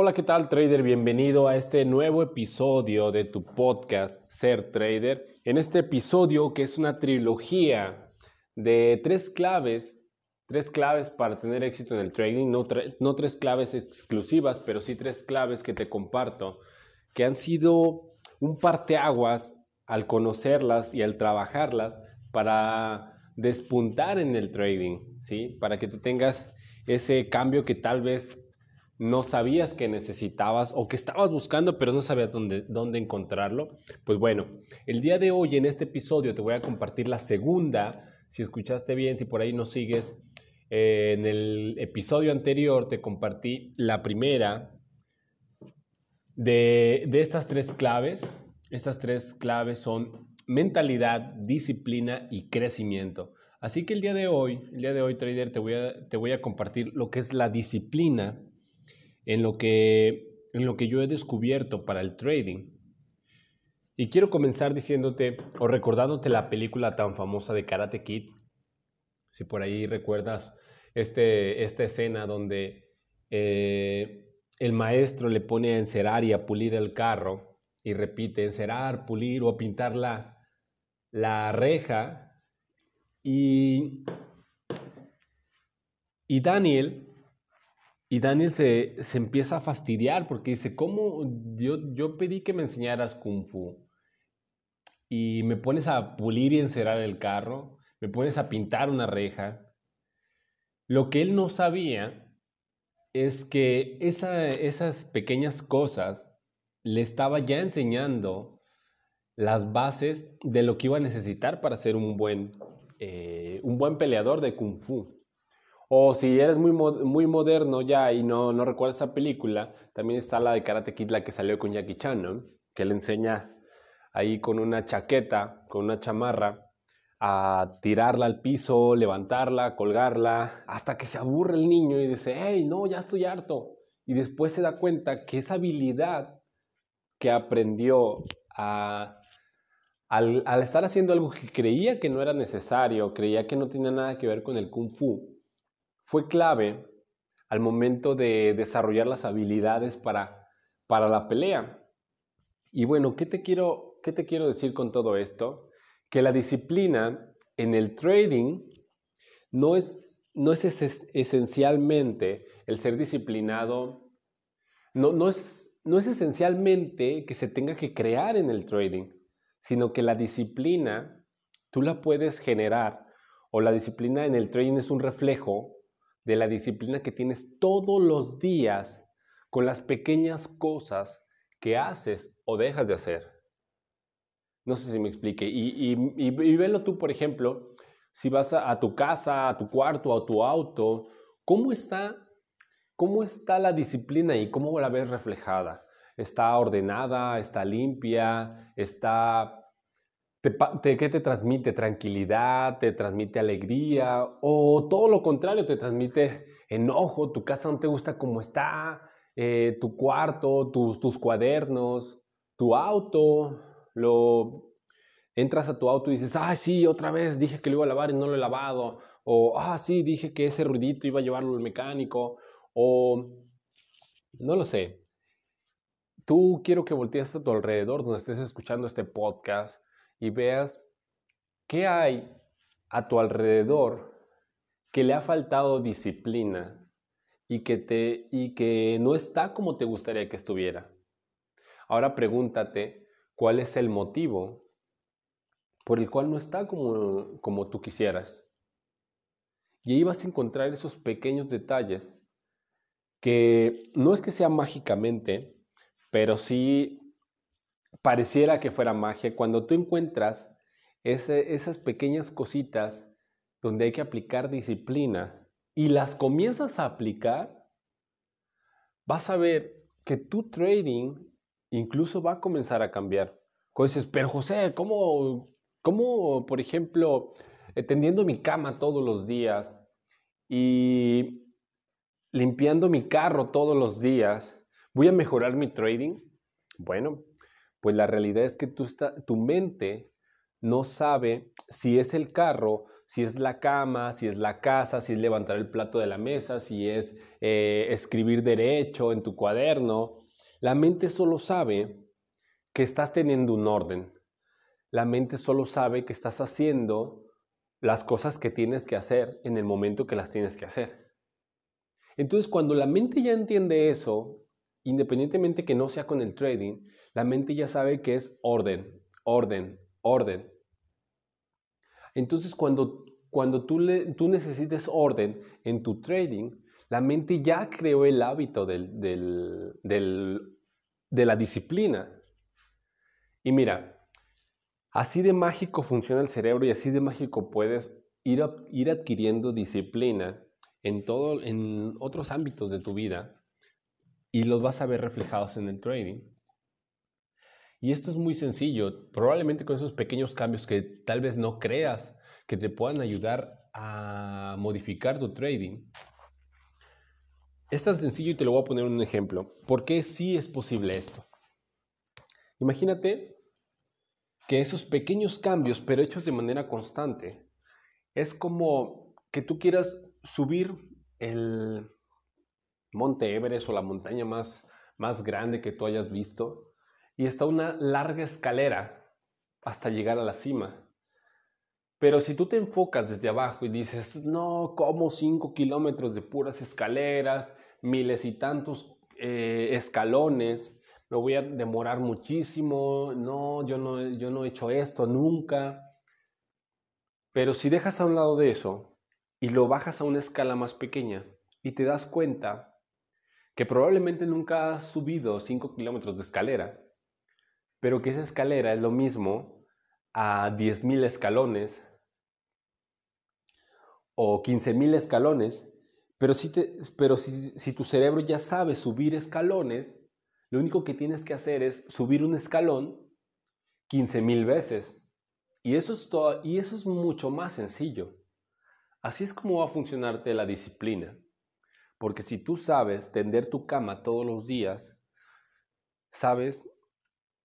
Hola, ¿qué tal trader? Bienvenido a este nuevo episodio de tu podcast Ser Trader. En este episodio que es una trilogía de tres claves, tres claves para tener éxito en el trading, no, no tres claves exclusivas, pero sí tres claves que te comparto, que han sido un parteaguas al conocerlas y al trabajarlas para despuntar en el trading, ¿sí? Para que tú tengas ese cambio que tal vez no sabías que necesitabas o que estabas buscando, pero no sabías dónde, dónde encontrarlo. Pues bueno, el día de hoy en este episodio te voy a compartir la segunda. Si escuchaste bien, si por ahí no sigues, eh, en el episodio anterior te compartí la primera de, de estas tres claves. Estas tres claves son mentalidad, disciplina y crecimiento. Así que el día de hoy, el día de hoy, trader, te voy a, te voy a compartir lo que es la disciplina en lo que, en lo que yo he descubierto para el trading. Y quiero comenzar diciéndote o recordándote la película tan famosa de Karate Kid. Si por ahí recuerdas este, esta escena donde eh, el maestro le pone a encerar y a pulir el carro y repite encerar, pulir o pintar la, la reja. Y, y Daniel y Daniel se, empieza a fastidiar porque dice, ¿cómo yo, yo pedí que me enseñaras kung fu? Y me pones a pulir y encerar el carro, me pones a pintar una reja. Lo que él no sabía es que esas pequeñas cosas le estaba ya enseñando las bases de lo que iba a necesitar para ser un buen, eh, un buen peleador de kung fu. O si eres muy, muy moderno ya y no, no recuerdas esa película, también está la de Karate Kid, la que salió con Jackie Chan. Que le enseña ahí con una chaqueta, con una chamarra, a tirarla al piso, levantarla, colgarla, hasta que se aburre el niño y dice, hey, no, ya estoy harto. Y después se da cuenta que esa habilidad que aprendió a, al, al estar haciendo algo que creía que no era necesario, creía que no tenía nada que ver con el kung fu, fue clave al momento de desarrollar las habilidades para, para la pelea. Y bueno, ¿qué te, quiero, ¿qué te quiero decir con todo esto? Que la disciplina en el trading no es, no es esencialmente el ser disciplinado, no, no, es, no es esencialmente que se tenga que crear en el trading, sino que la disciplina tú la puedes generar o la disciplina en el trading es un reflejo de la disciplina que tienes todos los días con las pequeñas cosas que haces o dejas de hacer. No sé si me explique. Y, y, velo tú, por ejemplo, si vas a, tu casa, a tu cuarto, a tu auto, ¿cómo está, ¿cómo está la disciplina y cómo la ves reflejada? ¿Está ordenada? ¿Está limpia? ¿Está te, ¿Qué te transmite? ¿Tranquilidad? ¿Te transmite alegría? ¿O todo lo contrario, te transmite enojo? ¿Tu casa no te gusta como está? Eh, ¿Tu cuarto? Tus, tus cuadernos? ¿Tu auto? Lo, entras a tu auto y dices, ah, sí, otra vez dije que lo iba a lavar y no lo he lavado. O, ah, sí, dije que ese ruidito iba a llevarlo al mecánico. O, no lo sé. Tú quiero que voltees a tu alrededor donde estés escuchando este podcast y veas qué hay a tu alrededor que le ha faltado disciplina y que, te, y que no está como te gustaría que estuviera. Ahora pregúntate cuál es el motivo por el cual no está como, como tú quisieras. Y ahí vas a encontrar esos pequeños detalles que no es que sea mágicamente, pero sí pareciera que fuera magia, cuando tú encuentras esas pequeñas cositas donde hay que aplicar disciplina y las comienzas a aplicar, vas a ver que tu trading incluso va a comenzar a cambiar. Cuando dices, pero José, ¿cómo, cómo por ejemplo, tendiendo mi cama todos los días y limpiando mi carro todos los días, voy a mejorar mi trading? Bueno, pues la realidad es que tu mente no sabe si es el carro, si es la cama, si es la casa, si es levantar el plato de la mesa, si es eh, escribir derecho en tu cuaderno. La mente solo sabe que estás teniendo un orden. La mente solo sabe que estás haciendo las cosas que tienes que hacer en el momento que las tienes que hacer. Entonces, cuando la mente ya entiende eso, independientemente que no sea con el trading, la mente ya sabe que es orden, orden, orden. Entonces, cuando, cuando tú, le, tú necesites orden en tu trading, la mente ya creó el hábito del, de la disciplina. Y mira, así de mágico funciona el cerebro y así de mágico puedes ir, ir adquiriendo disciplina en, todo, en otros ámbitos de tu vida y los vas a ver reflejados en el trading. Y esto es muy sencillo, probablemente con esos pequeños cambios que tal vez no creas que te puedan ayudar a modificar tu trading. Es tan sencillo y te lo voy a poner un ejemplo. ¿Por qué sí es posible esto? Imagínate que esos pequeños cambios, pero hechos de manera constante, es como que tú quieras subir el monte Everest o la montaña más, más grande que tú hayas visto y está una larga escalera hasta llegar a la cima. Pero si tú te enfocas desde abajo y dices, no, como cinco kilómetros de puras escaleras, miles y tantos eh, escalones, me voy a demorar muchísimo, no yo, no, yo no he hecho esto nunca. Pero si dejas a un lado de eso y lo bajas a una escala más pequeña y te das cuenta que probablemente nunca has subido cinco kilómetros de escalera, pero que esa escalera es lo mismo a 10.000 escalones o 15.000 escalones, pero, si, pero si, tu cerebro ya sabe subir escalones, lo único que tienes que hacer es subir un escalón 15.000 veces. Y eso, es todo, y eso es mucho más sencillo. Así es como va a funcionarte la disciplina. Porque si tú sabes tender tu cama todos los días, sabes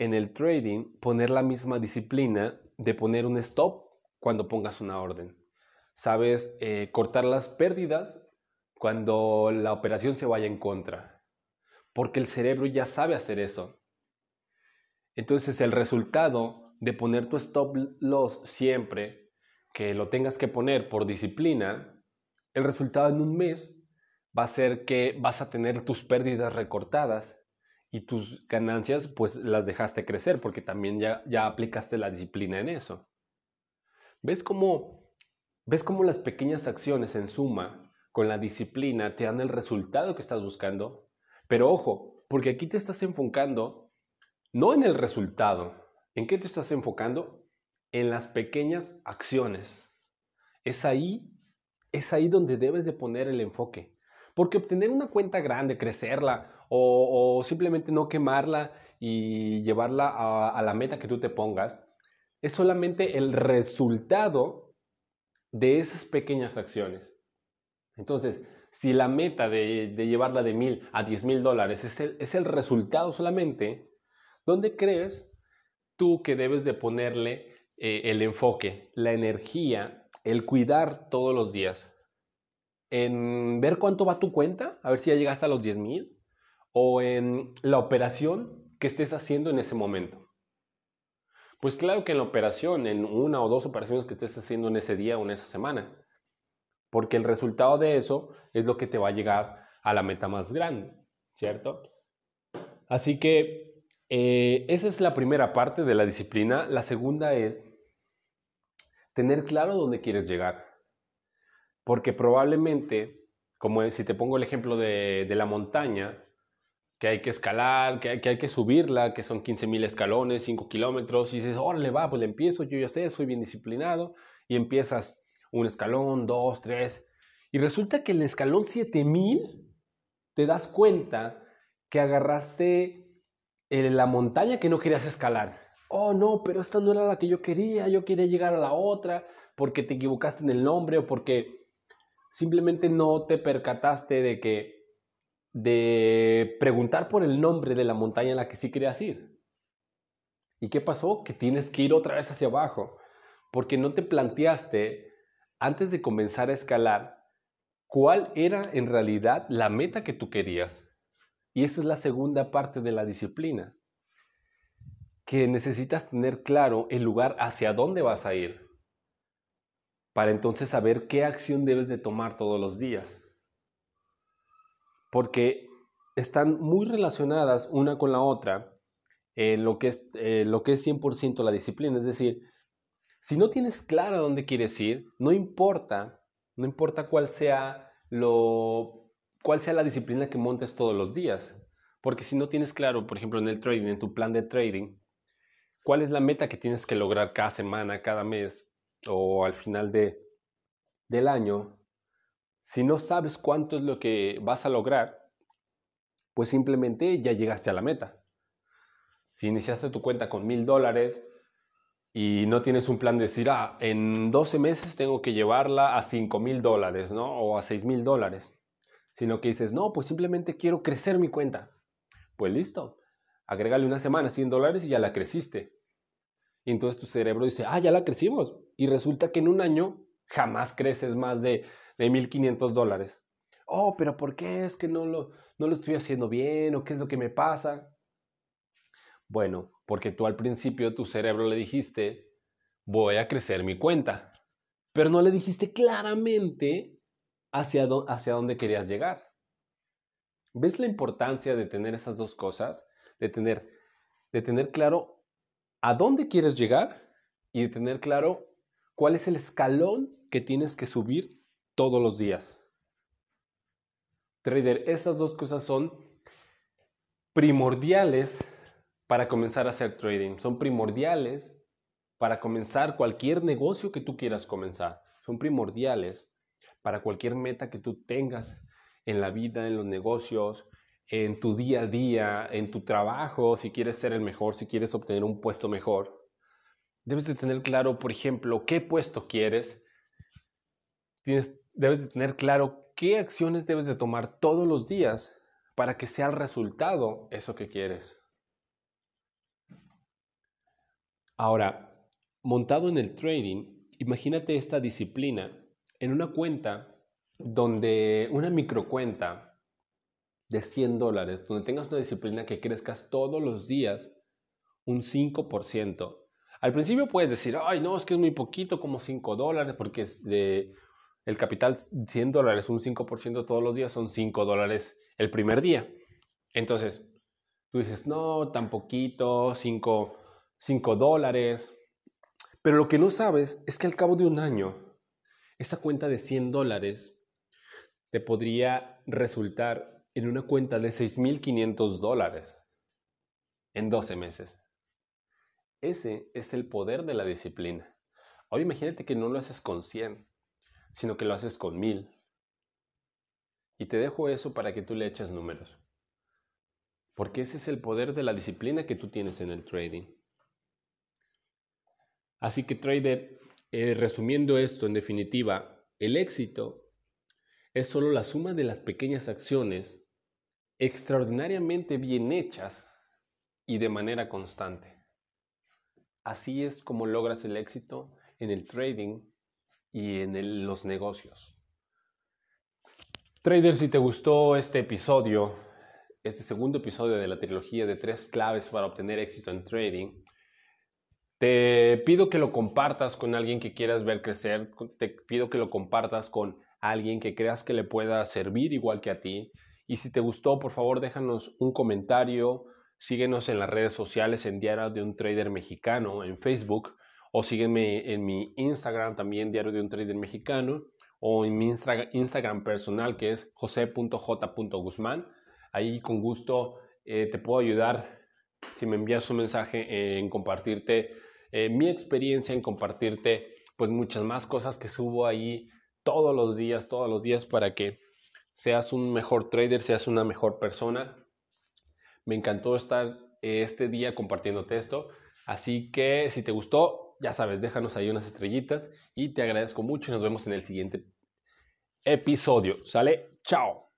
en el trading poner la misma disciplina de poner un stop cuando pongas una orden. Sabes eh, cortar las pérdidas cuando la operación se vaya en contra, porque el cerebro ya sabe hacer eso. Entonces el resultado de poner tu stop loss siempre que lo tengas que poner por disciplina, el resultado en un mes va a ser que vas a tener tus pérdidas recortadas y tus ganancias pues las dejaste crecer porque también ya, ya aplicaste la disciplina en eso. ¿Ves cómo, ¿Ves cómo las pequeñas acciones en suma con la disciplina te dan el resultado que estás buscando? Pero ojo, porque aquí te estás enfocando no en el resultado. ¿En qué te estás enfocando? En las pequeñas acciones. Es ahí, es ahí donde debes de poner el enfoque. Porque obtener una cuenta grande, crecerla o, simplemente no quemarla y llevarla a, la meta que tú te pongas, es solamente el resultado de esas pequeñas acciones. Entonces, si la meta de, llevarla de mil a diez mil dólares es el, es el resultado solamente, ¿dónde crees tú que debes de ponerle eh, el enfoque, la energía, el cuidar todos los días? ¿En ver cuánto va tu cuenta? A ver si ya llegaste a los diez mil o en la operación que estés haciendo en ese momento. Pues claro que en la operación, en una o dos operaciones que estés haciendo en ese día o en esa semana, porque el resultado de eso es lo que te va a llegar a la meta más grande, ¿cierto? Así que eh, esa es la primera parte de la disciplina. La segunda es tener claro dónde quieres llegar, porque probablemente, como si te pongo el ejemplo de la montaña, que hay que escalar, que hay, que hay que subirla, que son 15.000 escalones, 5 kilómetros, y dices, órale, va, pues le empiezo, yo ya sé, soy bien disciplinado, y empiezas un escalón, dos, tres, y resulta que el escalón 7.000 te das cuenta que agarraste en la montaña que no querías escalar. Oh, no, pero esta no era la que yo quería, yo quería llegar a la otra, porque te equivocaste en el nombre o porque simplemente no te percataste de que de preguntar por el nombre de la montaña en la que sí querías ir. ¿Y qué pasó? Que tienes que ir otra vez hacia abajo. porque no te planteaste antes de comenzar a escalar cuál era en realidad la meta que tú querías. Y esa es la segunda parte de la disciplina, que necesitas tener claro el lugar hacia dónde vas a ir, para entonces saber qué acción debes de tomar todos los días. Porque están muy relacionadas una con la otra en lo que es, eh, lo que es 100% la disciplina. Es decir, si no tienes claro dónde quieres ir, no importa, no importa cuál sea lo, cuál sea la disciplina que montes todos los días. Porque si no tienes claro, por ejemplo, en el trading, en tu plan de trading, cuál es la meta que tienes que lograr cada semana, cada mes o al final de, del año, si no sabes cuánto es lo que vas a lograr, pues simplemente ya llegaste a la meta. Si iniciaste tu cuenta con mil dólares y no tienes un plan de decir, ah, en 12 meses tengo que llevarla a cinco mil dólares, ¿no? O a seis mil dólares. Sino que dices, no, pues simplemente quiero crecer mi cuenta. Pues listo. Agrégale una semana 100 dólares y ya la creciste. Y entonces tu cerebro dice, ah, ya la crecimos. Y resulta que en un año jamás creces más de, de 1.500 dólares. Oh, pero ¿por qué es que no lo, no lo estoy haciendo bien o qué es lo que me pasa. Bueno, porque tú al principio tu cerebro le dijiste, voy a crecer mi cuenta, pero no le dijiste claramente hacia, hacia dónde querías llegar. ¿Ves la importancia de tener esas dos cosas? De tener, de tener claro a dónde quieres llegar y tener claro cuál es el escalón que tienes que subir todos los días. Trader, estas dos cosas son primordiales para comenzar a hacer trading. Son primordiales para comenzar cualquier negocio que tú quieras comenzar. Son primordiales para cualquier meta que tú tengas en la vida, en los negocios, en tu día a día, en tu trabajo, si quieres ser el mejor, si quieres obtener un puesto mejor. Debes de tener claro, por ejemplo, qué puesto quieres. Tienes, debes de tener claro qué acciones debes de tomar todos los días para que sea el resultado eso que quieres. Ahora, montado en el trading, imagínate esta disciplina en una cuenta donde una microcuenta de 100 dólares, donde tengas una disciplina que crezcas todos los días un 5%. Al principio puedes decir, ay, no, es que es muy poquito, como 5 dólares, porque es de el capital 100 dólares, un 5% todos los días son 5 dólares el primer día. Entonces, tú dices, no, tan poquito, 5, 5 dólares. Pero lo que no sabes es que al cabo de un año, esa cuenta de 100 dólares te podría resultar en una cuenta de 6.500 dólares en 12 meses. Ese es el poder de la disciplina. Ahora imagínate que no lo haces con 100, sino que lo haces con mil. Y te dejo eso para que tú le eches números. Porque ese es el poder de la disciplina que tú tienes en el trading. Así que trader, eh, resumiendo esto en definitiva, el éxito es solo la suma de las pequeñas acciones extraordinariamente bien hechas y de manera constante. Así es como logras el éxito en el trading y en los negocios. Trader, si te gustó este episodio, este segundo episodio de la trilogía de tres claves para obtener éxito en trading, te pido que lo compartas con alguien que quieras ver crecer, te pido que lo compartas con alguien que creas que le pueda servir igual que a ti. Y si te gustó, por favor, déjanos un comentario, síguenos en las redes sociales en Diario de un Trader Mexicano, en Facebook, o sígueme en mi Instagram también, Diario de un Trader Mexicano, o en mi Instagram personal que es jose.j.guzmán. Ahí con gusto eh, te puedo ayudar si me envías un mensaje en compartirte eh, mi experiencia, en compartirte pues muchas más cosas que subo ahí todos los días, todos los días para que seas un mejor trader, seas una mejor persona. Me encantó estar eh, este día compartiéndote esto. Así que si te gustó, ya sabes, déjanos ahí unas estrellitas y te agradezco mucho y nos vemos en el siguiente episodio. ¿Sale? Chao.